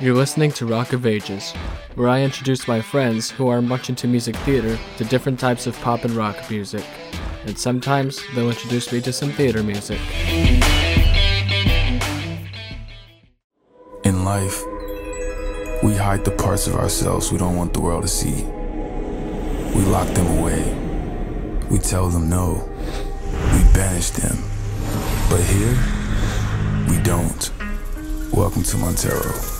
You're listening to Rock of Ages, where I introduce my friends who are much into music theater to different types of pop and rock music. And sometimes they'll introduce me to some theater music. In life, we hide the parts of ourselves we don't want the world to see. We lock them away. We tell them no. We banish them. But here, we don't. Welcome to Montero.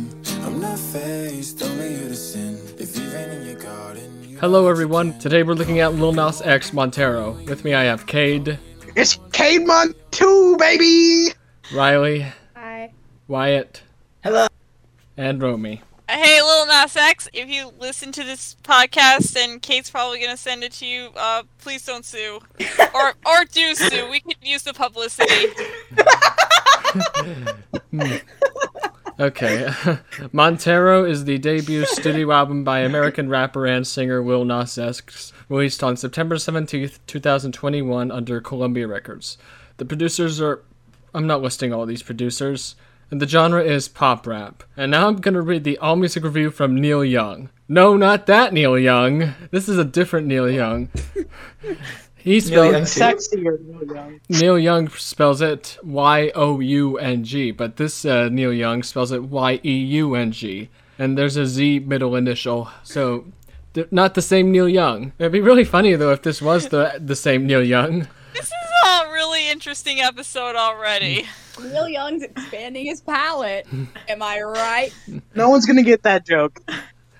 I'm not faced, only here to sin. If you've in your garden, you Hello, everyone. Today we're looking at Lil Nas X Montero. With me, I have Cade, It's Cade Month 2, baby! Riley, Hi. Wyatt, Hello. and Romy. Hey, Lil Nas X, if you listen to this podcast and Kate's probably gonna send it to you, uh, please don't sue. or or do sue. We could use the publicity. Okay. Montero is the debut studio album by American rapper and singer Lil Nas X, released on September 17th, 2021 under Columbia Records. The producers are. I'm not listing all these producers. And the genre is pop rap. And now I'm gonna read the All Music review from Neil Young. No, not that Neil Young. This is a different Neil Young. He spelled Sexier Neil Young. Neil Young spells it Y O U N G, but this uh, Neil Young spells it Y E U N G, and there's a Z middle initial, so th- not the same Neil Young. It'd be really funny though if this was the the same Neil Young. This is a really interesting episode already. Neil Young's expanding his palette. Am I right? No one's gonna get that joke.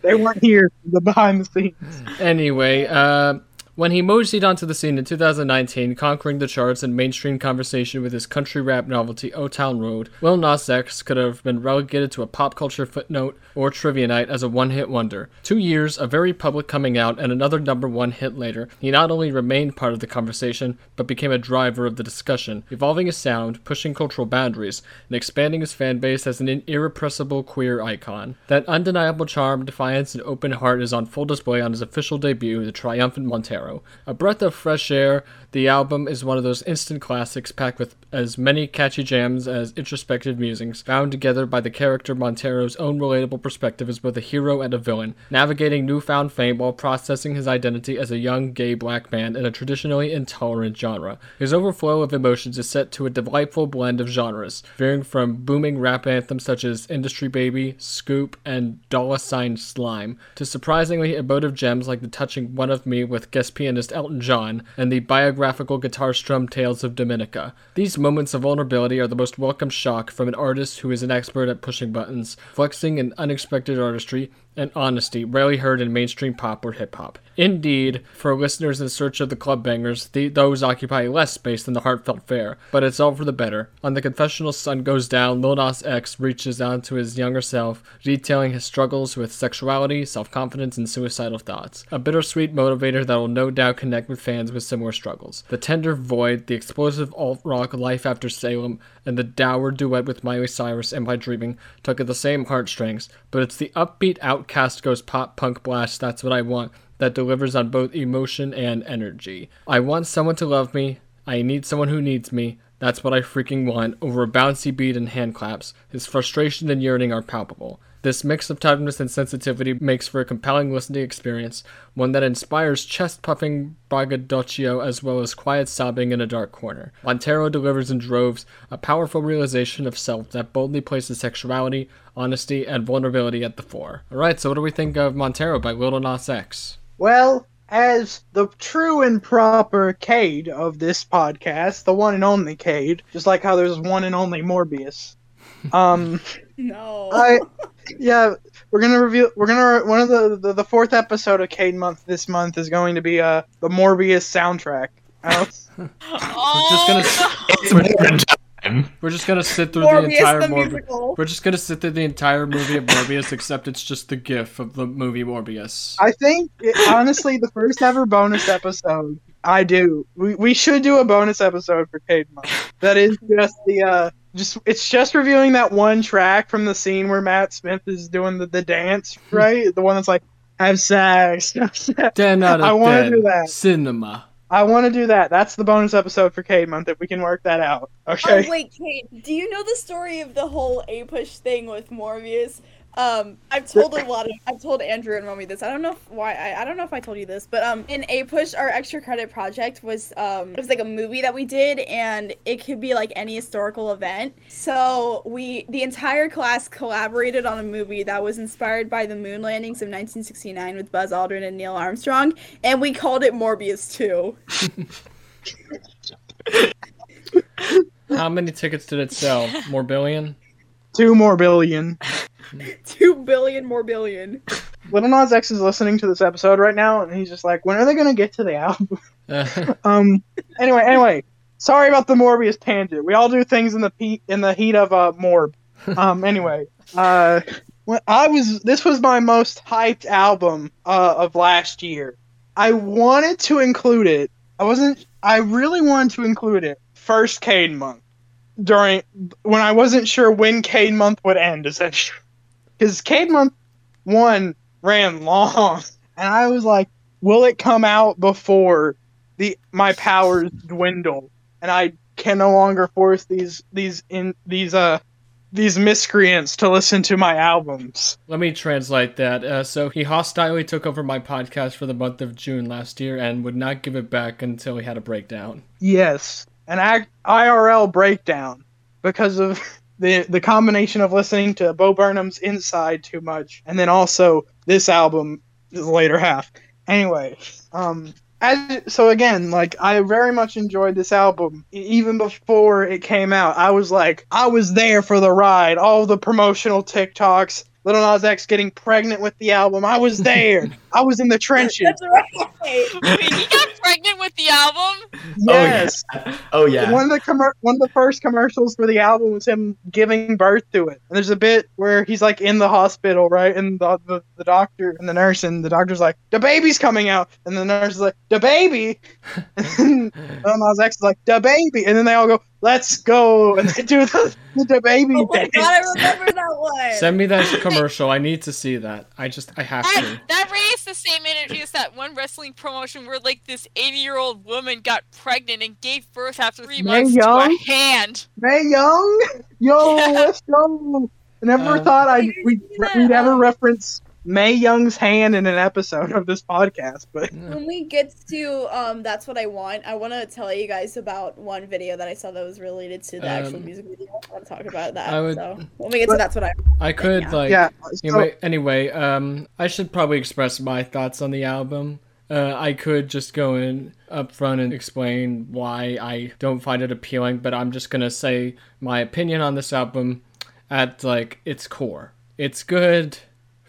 They weren't here, the behind the scenes. Anyway, uh, when he moseyed onto the scene in 2019, conquering the charts and mainstream conversation with his country rap novelty Old Town Road, Lil Nas X could have been relegated to a pop culture footnote or trivia night as a one-hit wonder. Two years, a very public coming out, and another number one hit later, he not only remained part of the conversation, but became a driver of the discussion, evolving his sound, pushing cultural boundaries, and expanding his fan base as an irrepressible queer icon. That undeniable charm, defiance, and open heart is on full display on his official debut, The Triumphant Montero. A breath of fresh air, the album is one of those instant classics packed with as many catchy jams as introspective musings, bound together by the character Montero's own relatable perspective as both a hero and a villain, navigating newfound fame while processing his identity as a young gay black man in a traditionally intolerant genre. His overflow of emotions is set to a delightful blend of genres, veering from booming rap anthems such as Industry Baby, Scoop, and Dollar Sign Slime, to surprisingly emotive gems like the touching One of Me with guest pianist Elton John and the biographical guitar strum tales of Dominica. These moments of vulnerability are the most welcome shock from an artist who is an expert at pushing buttons, flexing an unexpected artistry, and honesty rarely heard in mainstream pop or hip hop. Indeed, for listeners in search of the club bangers, the, those occupy less space than the heartfelt fare, but it's all for the better. On The Confessional Sun Goes Down, Lil Nas X reaches out to his younger self, detailing his struggles with sexuality, self confidence, and suicidal thoughts. A bittersweet motivator that will no doubt connect with fans with similar struggles. The tender void, the explosive alt rock Life After Salem, and the dour duet with Miley Cyrus Am I Dreaming tug at the same heartstrings, but it's the upbeat Outcast Goes pop punk blast that's what I want that delivers on both emotion and energy. I want someone to love me. I need someone who needs me. That's what I freaking want over a bouncy beat and hand claps. His frustration and yearning are palpable. This mix of tenderness and sensitivity makes for a compelling listening experience, one that inspires chest puffing braggadocio as well as quiet sobbing in a dark corner. Montero delivers in droves a powerful realization of self that boldly places sexuality, honesty, and vulnerability at the fore. Alright, so what do we think of Montero by Lil Nas X? Well, as the true and proper Cade of this podcast, the one and only Cade, just like how there's one and only Morbius. Um, No. I, yeah, we're gonna review. We're gonna one of the the, the fourth episode of Cade month this month is going to be uh the Morbius soundtrack. I don't, Oh, just gonna- It's more than just time. We're just gonna sit through the Morbius entire the Morbius. musical. We're just gonna sit through the entire movie of Morbius, except it's just the GIF of the movie Morbius. I think it, honestly, the first ever bonus episode. I do. We, we should do a bonus episode for Cade Month. That is just the uh, just it's just reviewing that one track from the scene where Matt Smith is doing the, the dance, right? the one that's like have sex. have sex." Den out I wanna do that. Cinema. I want to do that. That's the bonus episode for Cade Month. If we can work that out, oh, okay? Oh wait, Kate, do you know the story of the whole APUSH thing with Morbius? Um, I've told a lot of, I've told Andrew and Mommy this. I don't know if, why, I, I don't know if I told you this, but um, in APUSH, our extra credit project was um, it was like a movie that we did, and it could be like any historical event. So we, the entire class, collaborated on a movie that was inspired by the moon landings of 1969 with Buzz Aldrin and Neil Armstrong, and we called it Morbius 2. How many tickets did it sell? More billion? Two more billion. Two billion more billion. Little Nas X is listening to this episode right now, and he's just like, "When are they gonna get to the album?" Uh, Um. Anyway, anyway, sorry about the Morbius tangent. We all do things in the pe- in the heat of uh Morb. Um. Anyway, uh, when I was this was my most hyped album uh, of last year. I wanted to include it. I wasn't. I really wanted to include it first Cade month during when I wasn't sure when Cade month would end. Essentially, because Cade month one ran long, and I was like, will it come out before the my powers dwindle and I can no longer force these these in these uh these miscreants to listen to my albums. let me translate that. Uh, so he hostilely took over my podcast for the month of June last year and would not give it back until he had a breakdown. Yes, an IRL breakdown because of the the combination of listening to Bo Burnham's Inside too much and then also this album the later half. Anyway, um as, so again, like I very much enjoyed this album even before it came out. I was like, I was there for the ride. All the promotional TikToks, Little Nas X getting pregnant with the album. I was there. I was in the trenches. That's right. Wait, he got pregnant with the album? Oh, yes. Oh yeah. One of the commer- one of the first commercials for the album was him giving birth to it. And there's a bit where he's like in the hospital, right? And the, the, the doctor and the nurse and the doctor's like, "The baby's coming out," and the nurse is like, "The baby," and Lil Nas X is like, "The baby," and then they all go, "Let's go," and they do the the baby Oh my dance. god, I remember that one. Send me that commercial. I need to see that. I just, I have That, to. that raised the same energy as that one wrestling promotion where like this 80 year old woman got pregnant and gave birth after three Mae months Young? to a hand. Mae Young, yo, Yeah. let's go. I never Uh, thought I I we didn't see that. we'd ever reference Mae Young's hand in an episode of this podcast, but When we get to um, that's what I want. I want to tell you guys about one video that I saw that was related to the actual Um, music video. I want to talk about that. I would- So when we get But- to that's what I. I could, Yeah. like, yeah. Anyway, anyway, um, I should probably express my thoughts on the album. Uh, I could just go in up front and explain why I don't find it appealing, but I'm just gonna say my opinion on this album at like its core. It's good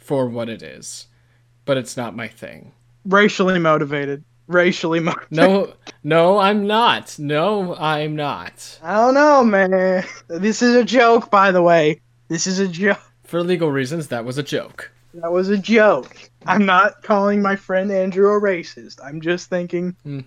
for what it is, but it's not my thing. racially motivated. Racially motivated. No, no, I'm not. No, I'm not. I don't know, man. This is a joke, by the way. This is a joke. For legal reasons, that was a joke. That was a joke. I'm not calling my friend Andrew a racist. I'm just thinking Hmm.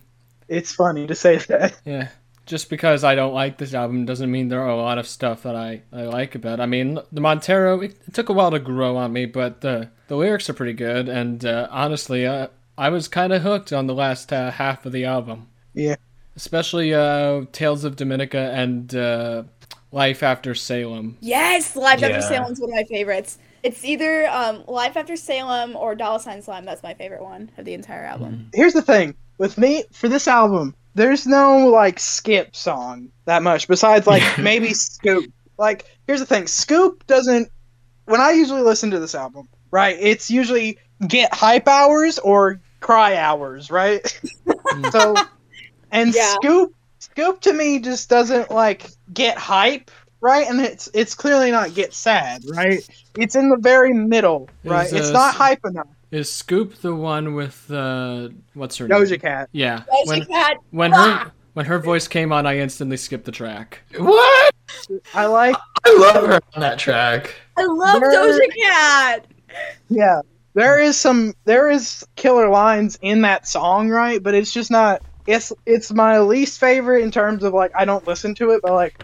it's funny to say that. Yeah. Just because I don't like this album doesn't mean there are a lot of stuff that I, I like about it. I mean, the Montero, it, it took a while to grow on me, but the, the lyrics are pretty good, and uh, honestly, uh, I was kind of hooked on the last uh, half of the album. Yeah. Especially uh, Tales of Dominica and uh, Life After Salem. Yes, Life Yeah. After Salem's one of my favorites. It's either um, Life After Salem or Dollar Sign Slime. That's my favorite one of the entire album. Here's the thing with me for this album, there's no like skip song that much besides like maybe Scoop. Like, here's the thing Scoop doesn't. When I usually listen to this album, right, it's usually get hype hours or cry hours, right? so, and Yeah. Scoop, Scoop to me just doesn't like get hype, right? And it's it's clearly not get sad, right? It's in the very middle, right? Is, it's uh, not hype enough. Is Scoop the one with uh, what's her name? Doja Cat. Yeah. Doja When Cat. when her When her voice came on, I instantly skipped the track. What? I like I love her on that track. I love There- Doja Cat. yeah. There is some there is killer lines in that song, right? But it's just not it's it's my least favorite in terms of like I don't listen to it, but like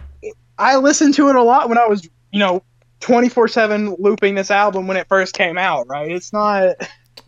I listened to it a lot when I was, you know, 24/7 looping this album when it first came out, right? It's not,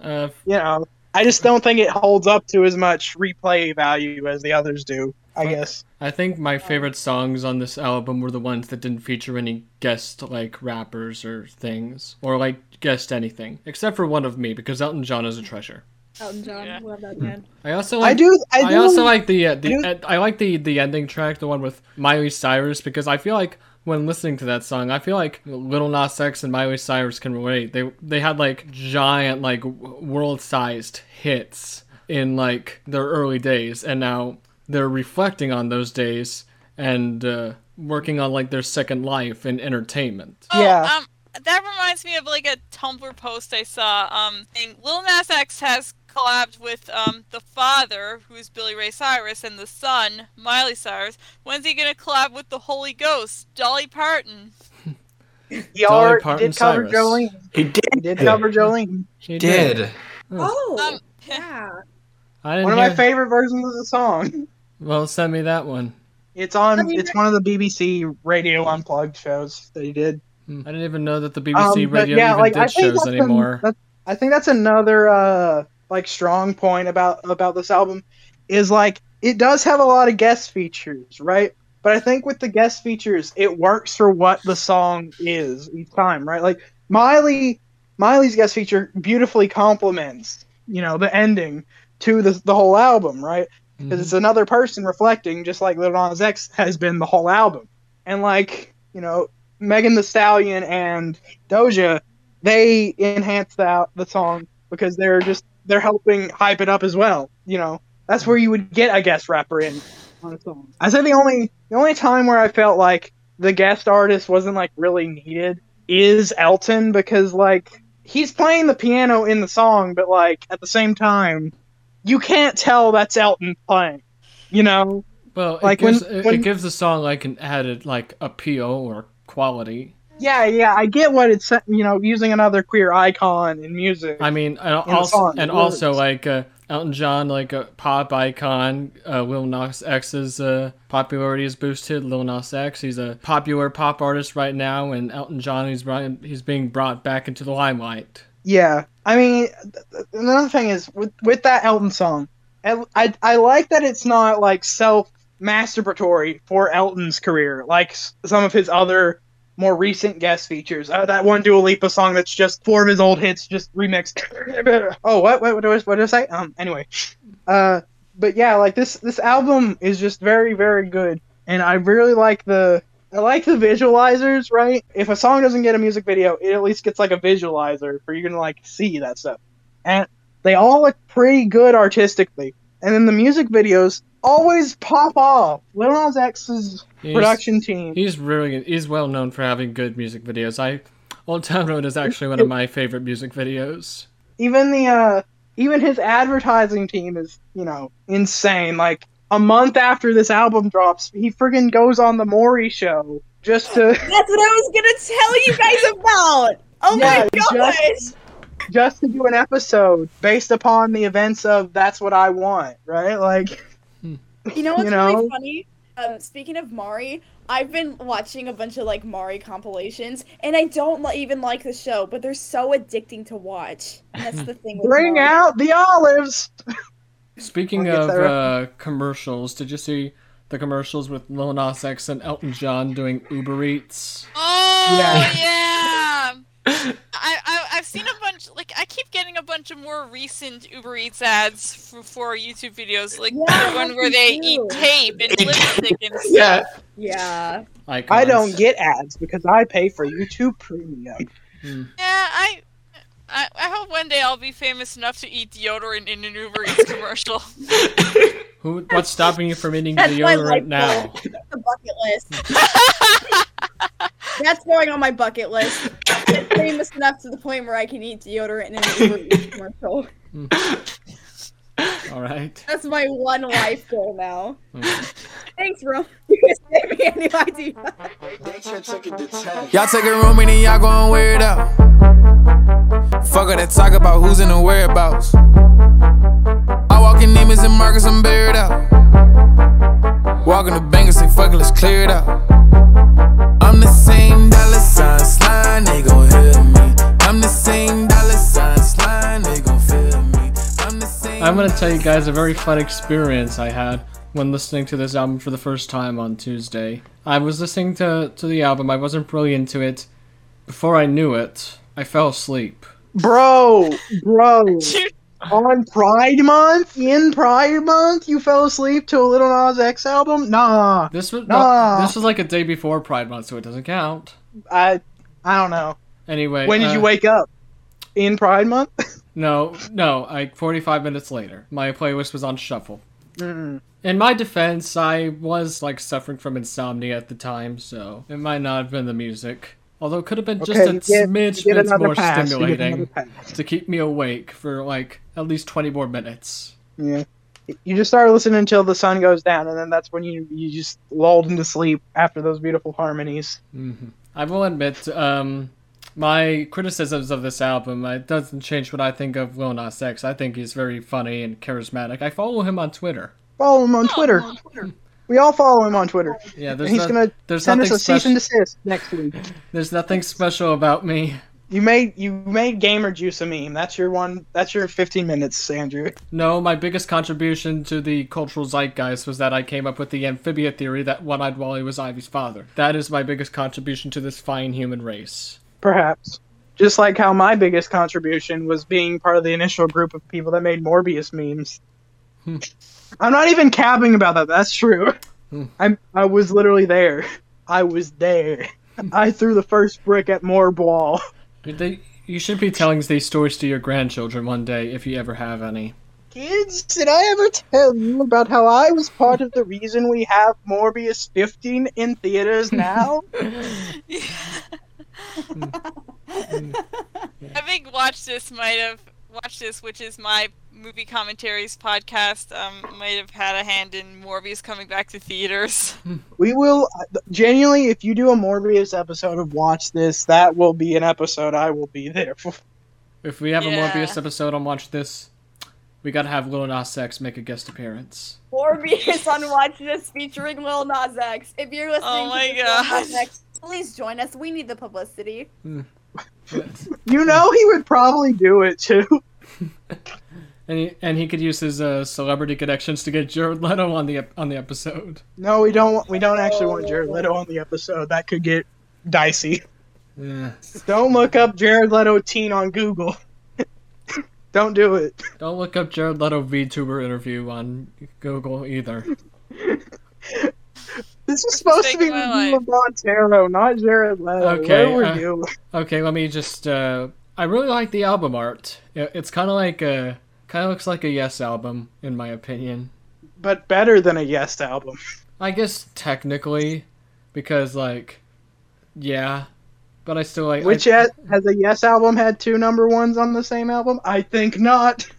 Uh, you know, I just don't think it holds up to as much replay value as the others do, I guess. I think my favorite songs on this album were the ones that didn't feature any guest like rappers or things, or like guest anything, except for one of me because Elton John is a treasure. Elton John, Yeah. love that man. I also I like, do I, I, also like the uh, the do- ed- I like the the ending track, the one with Miley Cyrus, because I feel like when listening to that song, I feel like Little Nas X and Miley Cyrus can relate. They they had like giant like world sized hits in like their early days, and now they're reflecting on those days and uh, working on like their second life in entertainment. Oh, Yeah. um, that reminds me of like a Tumblr post I saw. Um, saying Lil Nas X has collabed with um the father, who's Billy Ray Cyrus, and the son, Miley Cyrus. When's he gonna collab with the Holy Ghost, Dolly Parton? he Dolly already Parton did cover Cyrus. Jolene. He did. He did cover Jolene. He Did. Oh, Um, yeah. I didn't One of my favorite versions of the song. Well, send me that one. It's on. I mean- it's one of the BBC Radio Unplugged shows that he did. Hmm. I didn't even know that the BBC Um, radio yeah, even like, did shows anymore. that- I think that's another uh like strong point about about this album is like it does have a lot of guest features, right? But I think with the guest features, it works for what the song is each time, right? Like Miley, Miley's guest feature beautifully complements, you know, the ending to the the whole album, right? because it's mm-hmm. another person reflecting, just like Lil Nas X has been the whole album. And like you know, Megan Thee Stallion and Doja, they enhance the the song because they're just they're helping hype it up as well. You know, that's where you would get a guest rapper in on a song. I say the only the only time where I felt like the guest artist wasn't like really needed is Elton because like he's playing the piano in the song, but like at the same time, you can't tell that's Elton playing. You know? Well, Like, it, gives, when- when- it gives the song like an added like appeal or quality. Yeah, yeah, I get what it's you know using another queer icon in music. I mean, and also and also like uh, Elton John, like a pop icon. Uh, Lil Nas X's uh, popularity is boosted. Lil Nas X, he's a popular pop artist right now, and Elton John, he's brought, he's being brought back into the limelight. Yeah, I mean, th- th- another thing is with with that Elton song, I I, I like that it's not like self masturbatory for Elton's career, like s- some of his other more recent guest features. Uh, that one Dua Lipa song that's just four of his old hits just remixed. oh, what what what did I, what did I say? Um, anyway, uh, but yeah, like this this album is just very very good, and I really like the I like the visualizers, right? If a song doesn't get a music video, it at least gets like a visualizer for you to like see that stuff. And they all look pretty good artistically. And then the music videos always pop off. Lil Nas X's He's- production team. He's really he's well known for having good music videos. I Old Town Road is actually one of my favorite music videos. Even the uh even his advertising team is, you know, insane. Like a month after this album drops, he friggin' goes on the Maury show just to That's what I was gonna tell you guys about. Oh Yeah, my gosh! just- just to do an episode based upon the events of That's What I Want, right? Like You know what's You know? really funny? Um, speaking of Maury, I've been watching a bunch of like Maury compilations, and I don't li- even like the show, but they're so addicting to watch. And that's the thing. With bring Maury. out the olives. Speaking I'll of get uh, commercials, did you see the commercials with Lil Nas X and Elton John doing Uber Eats? Oh Yeah. yeah. I, I I've seen a bunch. Like I keep getting a bunch of more recent Uber Eats ads for, for YouTube videos, like Yeah, the one where they too. eat tape and lipstick and stuff. Yeah. Yeah. Icons. I don't get ads because I pay for YouTube Premium. Hmm. Yeah, I, I I hope one day I'll be famous enough to eat deodorant in an Uber Eats commercial. Who? What's stopping you from eating That's my deodorant life now? That's the bucket list. That's going on my bucket list. Get famous enough to the point where I can eat deodorant in an Uber Eats commercial. All right. That's my one life goal now. Okay. Thanks, Rom. You guys gave me a new idea. Y'all take a room and then y'all gon' wear it out. Fuck all that talk about who's in the whereabouts. I walk in Neiman's and Marcus, I'm buried out. Walking the bank and say, fuck it, let's clear it out. I'm same dollar sign slime, they gon' hear me. I'm the same dollar sign slime, they gon' feel me. I'm the same. I'm gonna tell you guys a very fun experience I had when listening to this album for the first time on Tuesday. I was listening to, to the album, I wasn't really into it. Before I knew it, I fell asleep. Bro, bro. You- On Pride Month, in Pride Month, you fell asleep to a Little Nas X album? Nah, This was Nah. this was like a day before Pride Month, so it doesn't count. I, I don't know. Anyway, When did uh, you wake up? In Pride Month? No, no, like 45 minutes later. My playlist was on shuffle. Mm. In my defense, I was like suffering from insomnia at the time, so it might not have been the music. Although it could have been just Okay, a get- smidge you get bits more pass, stimulating to keep me awake for like at least 20 more minutes. Yeah. You just start listening until the sun goes down, and then that's when you you just lulled into sleep after those beautiful harmonies. hmm I will admit, um, my criticisms of this album it doesn't change what I think of Lil Nas X. I think he's very funny and charismatic. I follow him on Twitter. Follow him on Twitter. We all follow him on Twitter. Yeah, there's And he's no- gonna there's send us nothing a cease and special. desist next week. There's nothing special about me. You made you made Gamer Juice a meme. That's your one. That's your 15 minutes, Andrew. No, my biggest contribution to the cultural zeitgeist was that I came up with the amphibia theory that One-Eyed Wally was Ivy's father. That is my biggest contribution to this fine human race. Perhaps. Just like how my biggest contribution was being part of the initial group of people that made Morbius memes. Hmm. I'm not even capping about that. That's true. Hmm. I'm I was literally there. I was there. I threw the first brick at Morb Wall. They, you should be telling these stories to your grandchildren one day, if you ever have any. Kids, did I ever tell you about how I was part of the reason we have Morbius 15 in theaters now? Having watched this might have watched this, which is my movie commentaries podcast, um, might have had a hand in Morbius coming back to theaters. We will genuinely, if you do a Morbius episode of Watch This, that will be an episode I will be there for. If we have Yeah. a Morbius episode on Watch This, we gotta have Lil Nas X make a guest appearance. Morbius on Watch This featuring Lil Nas X. If you're listening Oh my to this, Lil Nas gosh. X, please join us. We need the publicity. You know he would probably do it too. And he, and he could use his uh, celebrity connections to get Jared Leto on the on the episode. No, we don't. want- We don't actually want Jared Leto on the episode. That could get dicey. Yeah. Don't look up Jared Leto teen on Google. don't do it. Don't look up Jared Leto VTuber interview on Google either. This is supposed to be Mistake of my review of Montero, not Jared Leto. Okay, Where were uh, you? Okay, let me just. Uh, I really like the album art. It's kind of like a, kind of looks like a Yes album in my opinion. But better than a Yes album. I guess technically, because like, yeah, but I still like. Which I, has, has a Yes album had two number ones on the same album? I think not.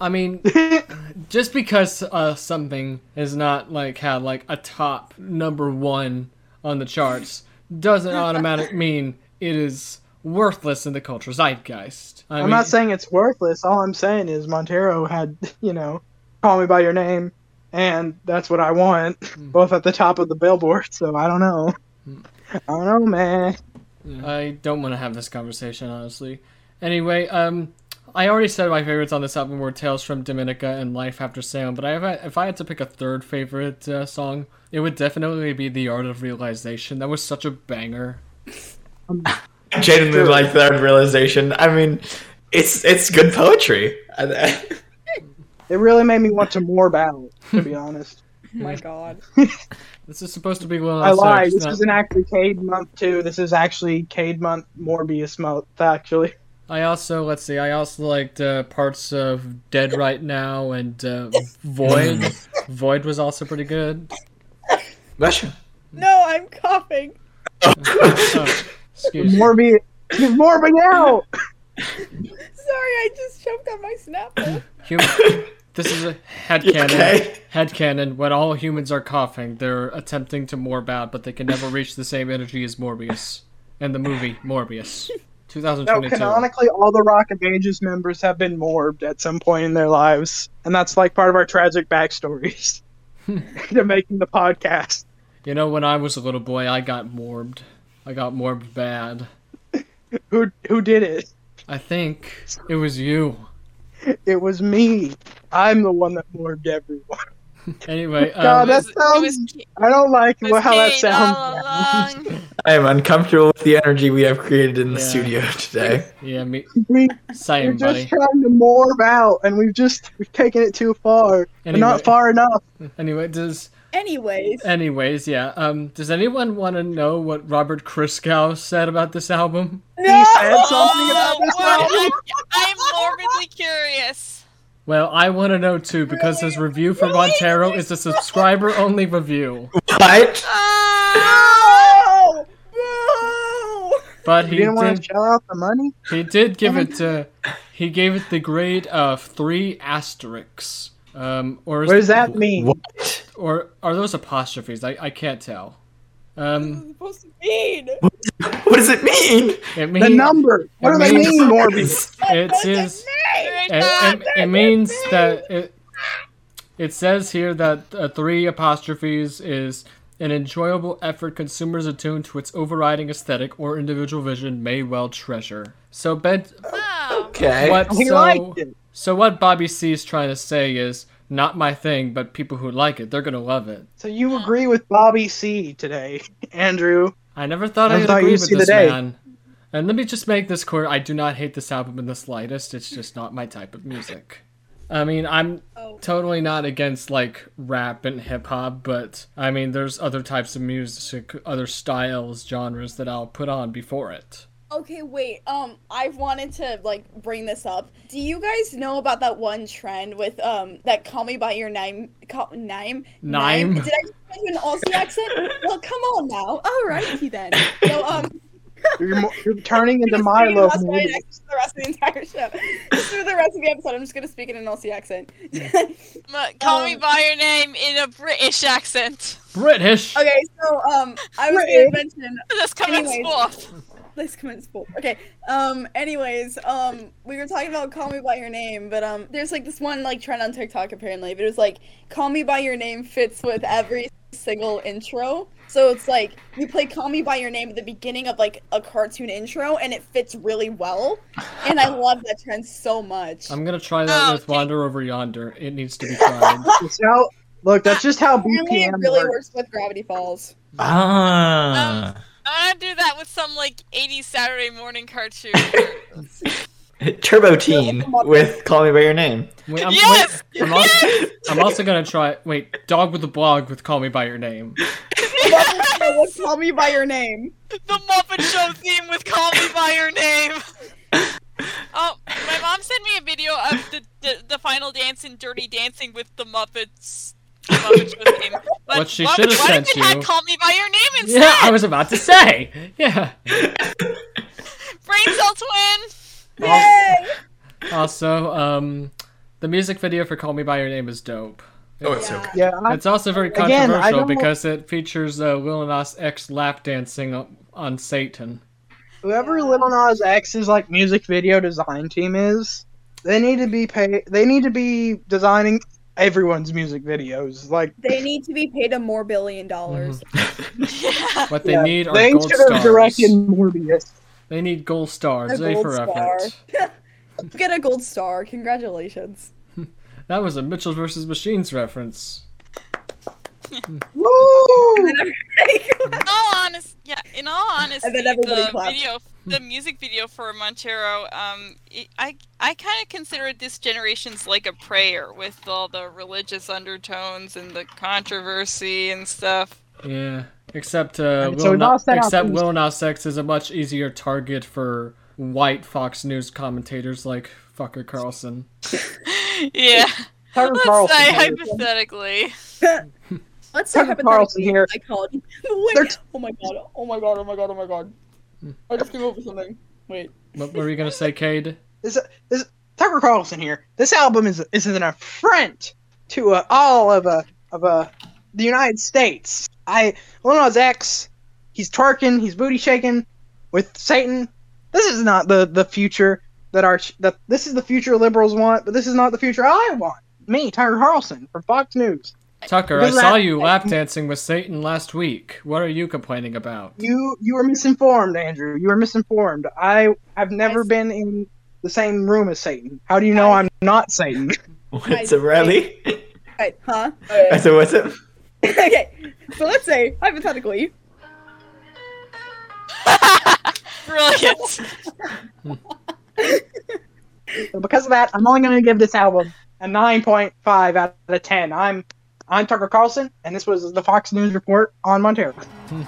I mean, just because uh, something has not like had like a top number one on the charts doesn't automatically mean it is worthless in the culture zeitgeist. I I'm mean, not saying it's worthless. All I'm saying is Montero had, you know, Call Me By Your Name, and that's what I want, both at the top of the billboard, so I don't know. I don't know, man. I don't want to have this conversation, honestly. Anyway, um, I already said my favorites on this album were Tales from Dominica and Life After Salem, but I have, if I had to pick a third favorite uh, song, it would definitely be The Art of Realization. That was such a banger. I genuinely like that realization. I mean, it's it's good poetry. It really made me want to more battle, to be honest. Oh my god. This is supposed to be Lil I lied. X, This not- isn't actually Cade month two. This is actually Cade month Morbius month, actually. I also let's see. I also liked uh, parts of Dead Right Now and uh, Void. Void was also pretty good. Russia. No, I'm coughing. Oh, excuse me. Morbius. He's morbing out! Sorry, I just choked on my Snapple. Human, This is a headcanon. Okay. Headcanon. When all humans are coughing, they're attempting to morb out, but they can never reach the same energy as Morbius. And the movie Morbius. No, canonically, all the Rock of Ages members have been morbed at some point in their lives, and that's like part of our tragic backstories hmm. to making the podcast. You know, when I was a little boy, I got morbed. I got morbed bad. Who who did it? I think it was you. It was me. I'm the one that morbed everyone. Anyway, God, um, that It was- it sounds. was- I don't like how that sounds. all along. I am uncomfortable with the energy we have created in the Yeah. studio today. yeah, me, We, we're just buddy. trying to morb out, and we've just we've taken it too far. But Anyway. not far enough. Anyway, does Anyways, anyways, yeah. Um, does anyone want to know what Robert Christgau said about this album? He said something about this album. I'm, I'm morbidly curious. Well, I want to know too because his review for Montero is a subscriber-only review, What? Ah! no, no. but You he didn't want to did shell out the money. he did give it to he gave it the grade of three asterisks. Um, or What does the- that mean? What? Or are those apostrophes? I, I can't tell. Um, supposed to mean? What does it mean? it The number. What do they mean, Morbius? it says it, it, it means that it it says here that uh, three apostrophes is an enjoyable effort consumers attuned to its overriding aesthetic or individual vision may well treasure. So Ben, Oh. Okay. what He so liked it. so what Bobby C is trying to say is not my thing, but people who like it, they're gonna love it. So you agree with Bobby C today, Andrew? I never thought I I'd thought agree with see the this day. man. And let me just make this clear: I do not hate this album in the slightest. It's just not my type of music. I mean, I'm Oh. totally not against like rap and hip hop, but I mean, there's other types of music, other styles, genres that I'll put on before it. Okay, wait. Um, I've wanted to like bring this up. Do you guys know about that one trend with um that "Call Me by Your Name"? Call, name? Name? Did I just do an Aussie accent? Well, come on now. All righty then. So um. You're, mo- you're turning into Milo. speaking in Australian accent the rest of the entire show. Just for the rest of the episode, I'm just gonna speak in an Aussie accent. M- Call me Um, by your name in a British accent. British. okay, so um, I was Wait. gonna mention This comments Anyways. forth. This comments full. Okay. Um. Anyways, um, we were talking about "Call Me by Your Name," but um, there's like this one like trend on TikTok apparently. But it was like "Call Me by Your Name" fits with every single intro. So it's like you play "Call Me by Your Name" at the beginning of like a cartoon intro, and it fits really well. And I love that trend so much. I'm gonna try that Oh, with thank- Wander Over Yonder. It needs to be tried. It's how- look, that's just how Apparently, it BPM really works. works with Gravity Falls. Ah. I want to do that with some like 80s Saturday morning cartoon. Turbo Teen with Call Me by Your Name. Wait, I'm, Yes! wait, I'm, also, I'm also gonna try. Wait, Dog with a Blog with Call Me by Your Name. Let's call me by your name. the Muppet Show theme with "Call Me by Your Name." Oh, my mom sent me a video of the the, the final dance in Dirty Dancing with the Muppets. Muppet theme. But What she what- should have what if sent it had you- "Call Me by Your Name" instead. Yeah, I was about to say. Yeah. Brain cell twin. Yay! Also, um, the music video for "Call Me by Your Name" is dope. Oh, it's Yeah. so Yeah, I, It's also very controversial don't- because it features uh, Lil Nas X lap dancing on, on Satan. whoever Little Nas X's like music video design team is, they need to be pay. They need to be designing everyone's music videos. Like They need to be paid a more billion dollars. Yeah. What they yeah, need are they gold should have stars. directed Morbius. They need gold stars. A A gold for star. effort. Get a gold star. Congratulations. That was a Mitchell versus Machines reference. Woo! In all honest, yeah. In all honesty, And then everybody the clapped. video, the music video for Montero, um, it, I I kind of consider it this generation's like a prayer with all the religious undertones and the controversy and stuff. Yeah. Except uh, And so Lil, Na- except these- Lil Nas X is a much easier target for white Fox News commentators like Fucker Carlson. Yeah, Tucker let's Carlson. say hypothetically. Let's say Tucker Carlson hypothetically, here. I called. They're Wait. Oh my god. Oh my god. Oh my god. Oh my god. I just came up with something. Wait. What were you gonna say, Cade? Is, is Tucker Carlson here. This album is is an affront to uh, all of uh, of uh, the United States. I Lil Nas X, he's twerking, he's booty shaking with Satan. This is not the the future that our that this is the future liberals want, but this is not the future I want. Me, Tucker Carlson from Fox News. Tucker, I saw I- you lap dancing with Satan last week. What are you complaining about? You you were misinformed, Andrew. You were misinformed. I have never Guys. been in the same room as Satan. How do you know I'm not Satan? What's it, rally? Right, huh? I said, what's it? okay, so let's say hypothetically, Brilliant. Because of that, I'm only going to give this album a 9.5 out of 10. I'm I'm Tucker Carlson, and this was the Fox News report on Montero. Hmm.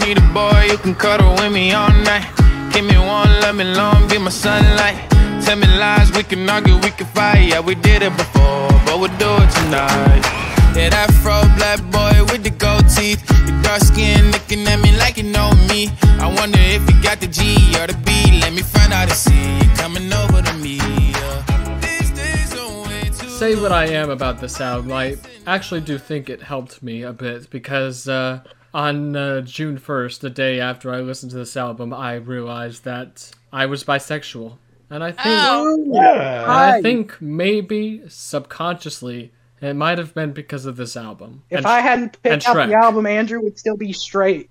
Need a boy can cuddle with me all night. Give me one, let me long, be my sunlight. Tell me lies, we can argue, we can fight. Yeah, we did it before, but we'll do it tonight. Yeah, that fro black boy with the gold teeth. Your dark skin looking at me like you know me. I wonder if you got the G or the B. Let me find out and see you coming over to me. Yeah. These days are way too Say what I am about this album. I actually do think it helped me a bit because uh, on uh, June 1st, the day after I listened to this album, I realized that I was bisexual. And I think Oh. Yeah. I think maybe subconsciously it might have been because of this album. If And I hadn't picked out Shrek. the album, Andrew would still be straight.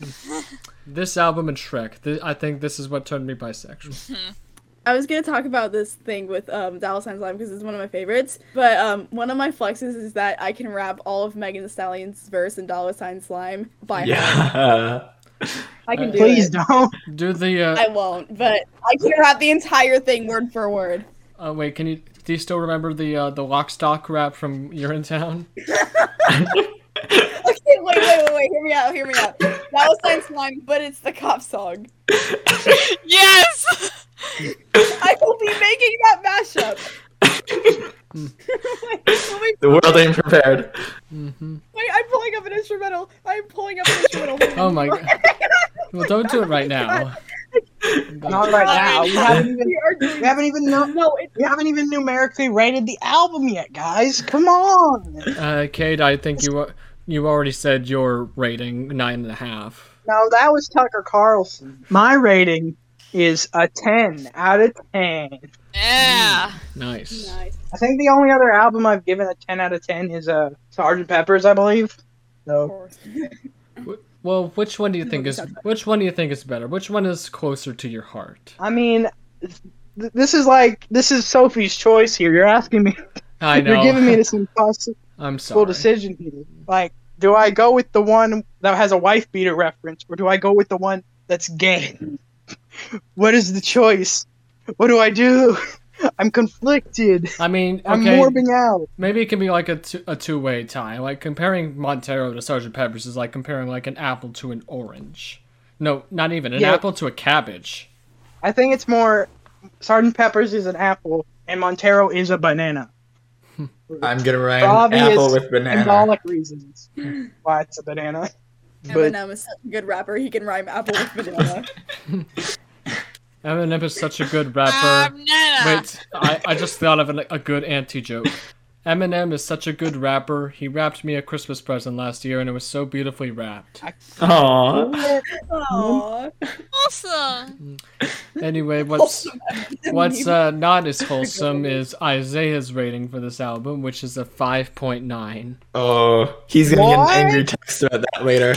this album and Shrek, th- I think this is what turned me bisexual. I was gonna talk about this thing with um, Dollar Sign Slime because it's one of my favorites. But um, one of my flexes is that I can rap all of Megan Thee Stallion's verse in Dollar Sign Slime by heart. Yeah. I can do Please it. don't. Do the uh, I won't, but I can rap the entire thing word for word. uh wait, can you do you still remember the uh, the lock stock rap from You're in Town? Okay, wait, wait, wait, wait. Hear me out. Hear me out. Dollar Sign Slime, but it's the cop song. yes. I will be making that mashup. wait, wait, The world ain't prepared. hmm wait, I'm pulling up an instrumental. I'm pulling up an instrumental. Oh my god. Well, don't do it right now. Not right now. We haven't even We are doing we haven't even no, no, it, we haven't even numerically rated the album yet, guys. Come on. Uh, Kate, I think you uh, you already said your rating nine and a half. No, that was Tucker Carlson. My rating is a 10 out of 10. Yeah. Nice. nice. I think the only other album I've given a 10 out of 10 is uh, Sgt. Pepper's, I believe. Of So course. Well, which one do you think is which one do you think is better? Which one is closer to your heart? I mean, th- this is like this is Sophie's choice here. You're asking me. I know. You're giving me this impossible I'm sorry. decision here. Like, do I go with the one that has a wife beater reference, or do I go with the one that's gay? what is the choice? What do I do? I'm conflicted. I mean, I'm okay, morbing out. maybe it can be like a, two, a two-way tie. Like comparing Montero to Sgt. Pepper's is like comparing like an apple to an orange. No, not even an Yeah. apple to a cabbage. I think it's more Sergeant Pepper's is an apple and Montero is a banana. I'm gonna write apple with banana. Symbolic reasons why it's a banana. But Eminem is such a good rapper. He can rhyme apple with banana. Eminem is such a good rapper. Um, Wait, I, I just thought of a, a good anti-joke. Eminem is such a good rapper. He rapped me a Christmas present last year, and it was so beautifully wrapped. Aww. Aww. Awesome. Anyway, what's what's uh, not as wholesome is Isaiah's rating for this album, which is a 5.9. Oh, he's gonna What? get an angry text about that later.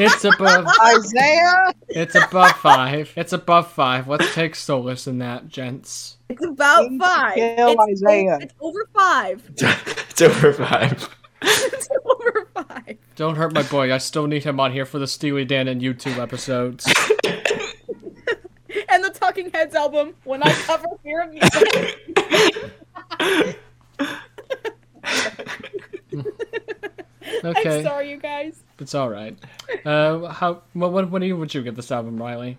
It's above. Isaiah, It's above five. It's above five. Let's take solace in that, gents. It's about Please five. kill It's, Isaiah. it's over five. it's over five. it's over five. Don't hurt my boy. I still need him on here for the Steely Dan and U2 episodes. And the Talking Heads album, when I cover Fear of Music. Okay, I'm sorry, you guys. it's all right. Uh, how? What? What? What do you? Would you give this album, Riley?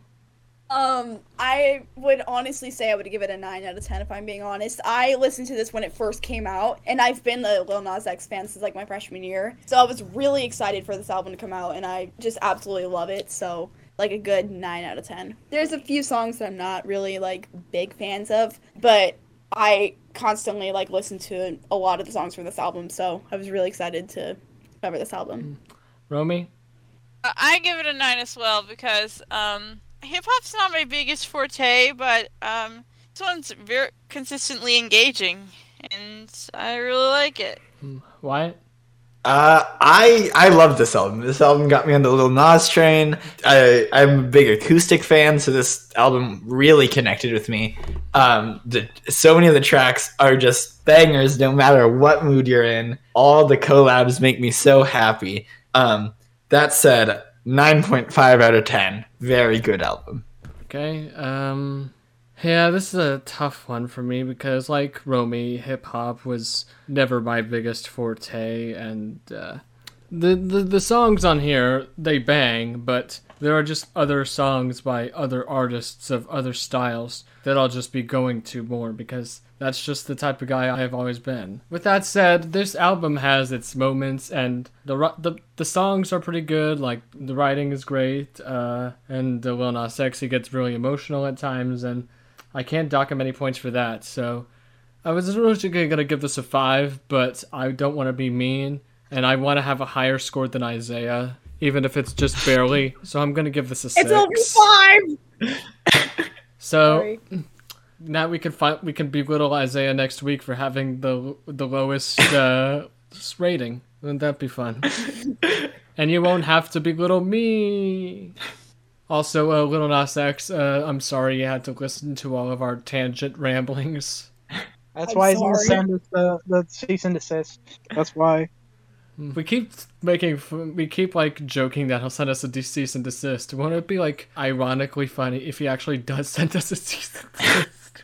Um, I would honestly say I would give it a nine out of ten if I'm being honest. I listened to this when it first came out, and I've been a Lil Nas X fan since like my freshman year. So I was really excited for this album to come out, and I just absolutely love it. So like a good nine out of ten. There's a few songs that I'm not really like big fans of, but I constantly like listen to a lot of the songs from this album. So I was really excited to cover this album. Romy? I give it a nine as well because um, hip hop's not my biggest forte, but um, this one's very consistently engaging, and I really like it. Wyatt? Uh, I I love this album. This album got me on the Lil Nas train. I I'm a big acoustic fan, so this album really connected with me. Um, the, so many of the tracks are just bangers, no matter what mood you're in. All the collabs make me so happy. Um, that said, nine point five out of ten. Very good album. Okay. Um yeah, this is a tough one for me because like Romy, hip hop was never my biggest forte and uh the, the the songs on here they bang, but there are just other songs by other artists of other styles that I'll just be going to more because that's just the type of guy I've always been. With that said, this album has its moments and the the, the songs are pretty good. Like the writing is great, uh, and the Lil Nas X he gets really emotional at times, and I can't dock him any points for that. So I was originally gonna give this a five, but I don't want to be mean, and I want to have a higher score than Isaiah, even if it's just barely. So I'm gonna give this a six. It's only five. So Sorry. now we can find we can belittle Isaiah next week for having the the lowest uh, rating. Wouldn't that be fun? and you won't have to belittle me. Also, uh, Lil Nas X, uh, I'm sorry you had to listen to all of our tangent ramblings. That's I'm why he's gonna send us the, the cease and desist. That's why. We keep making, we keep like joking that he'll send us a cease and desist. Won't it be like ironically funny if he actually does send us a cease and desist?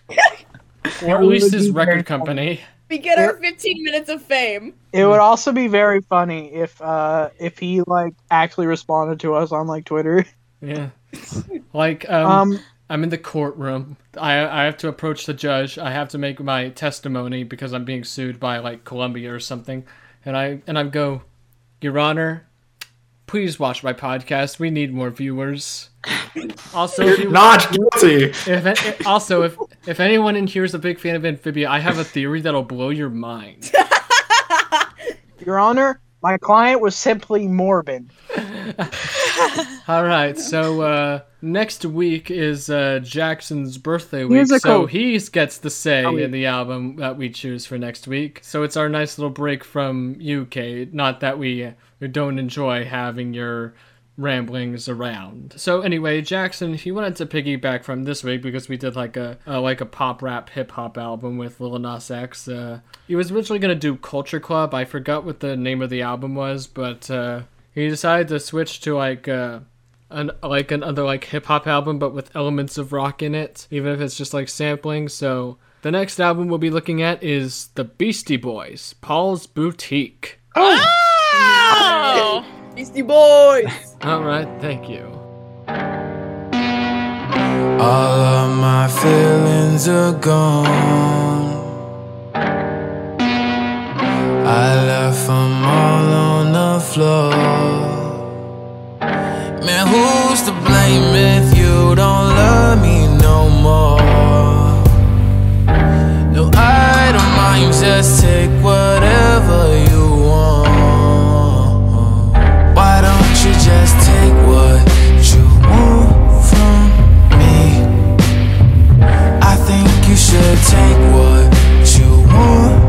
or at least his very record funny. company. We get our 15 minutes of fame. It would also be very funny if uh if he like actually responded to us on like Twitter. Yeah. Like um, Um, I'm in the courtroom. I I have to approach the judge. I have to make my testimony because I'm being sued by like Columbia or something. And I and I go, Your Honor, please watch my podcast. We need more viewers. Also, if you, Not guilty. if, also if if anyone in here is a big fan of Amphibia, I have a theory that'll blow your mind. Your Honor, my client was simply morbid. All right, so uh, next week is uh, Jackson's birthday week, a so he gets the say Oh, in the album that we choose for next week. So it's our nice little break from UK. Not that we, don't enjoy having your ramblings around. So anyway, Jackson, if you wanted to piggyback from this week because we did like a, a like a pop rap hip hop album with Lil Nas X. Uh, he was originally gonna do Culture Club. I forgot what the name of the album was, but uh, he decided to switch to like. Uh, an like another like hip hop album, but with elements of rock in it, even if it's just like sampling. So the next album we'll be looking at is the Beastie Boys, Paul's Boutique. Oh! Beastie Boys. All right, thank you. All of my feelings are gone. I left them all on the floor. Man, who's to blame if you don't love me no more? No, I don't mind, just take whatever you want. Why don't you just take what you want from me? I think you should take what you want.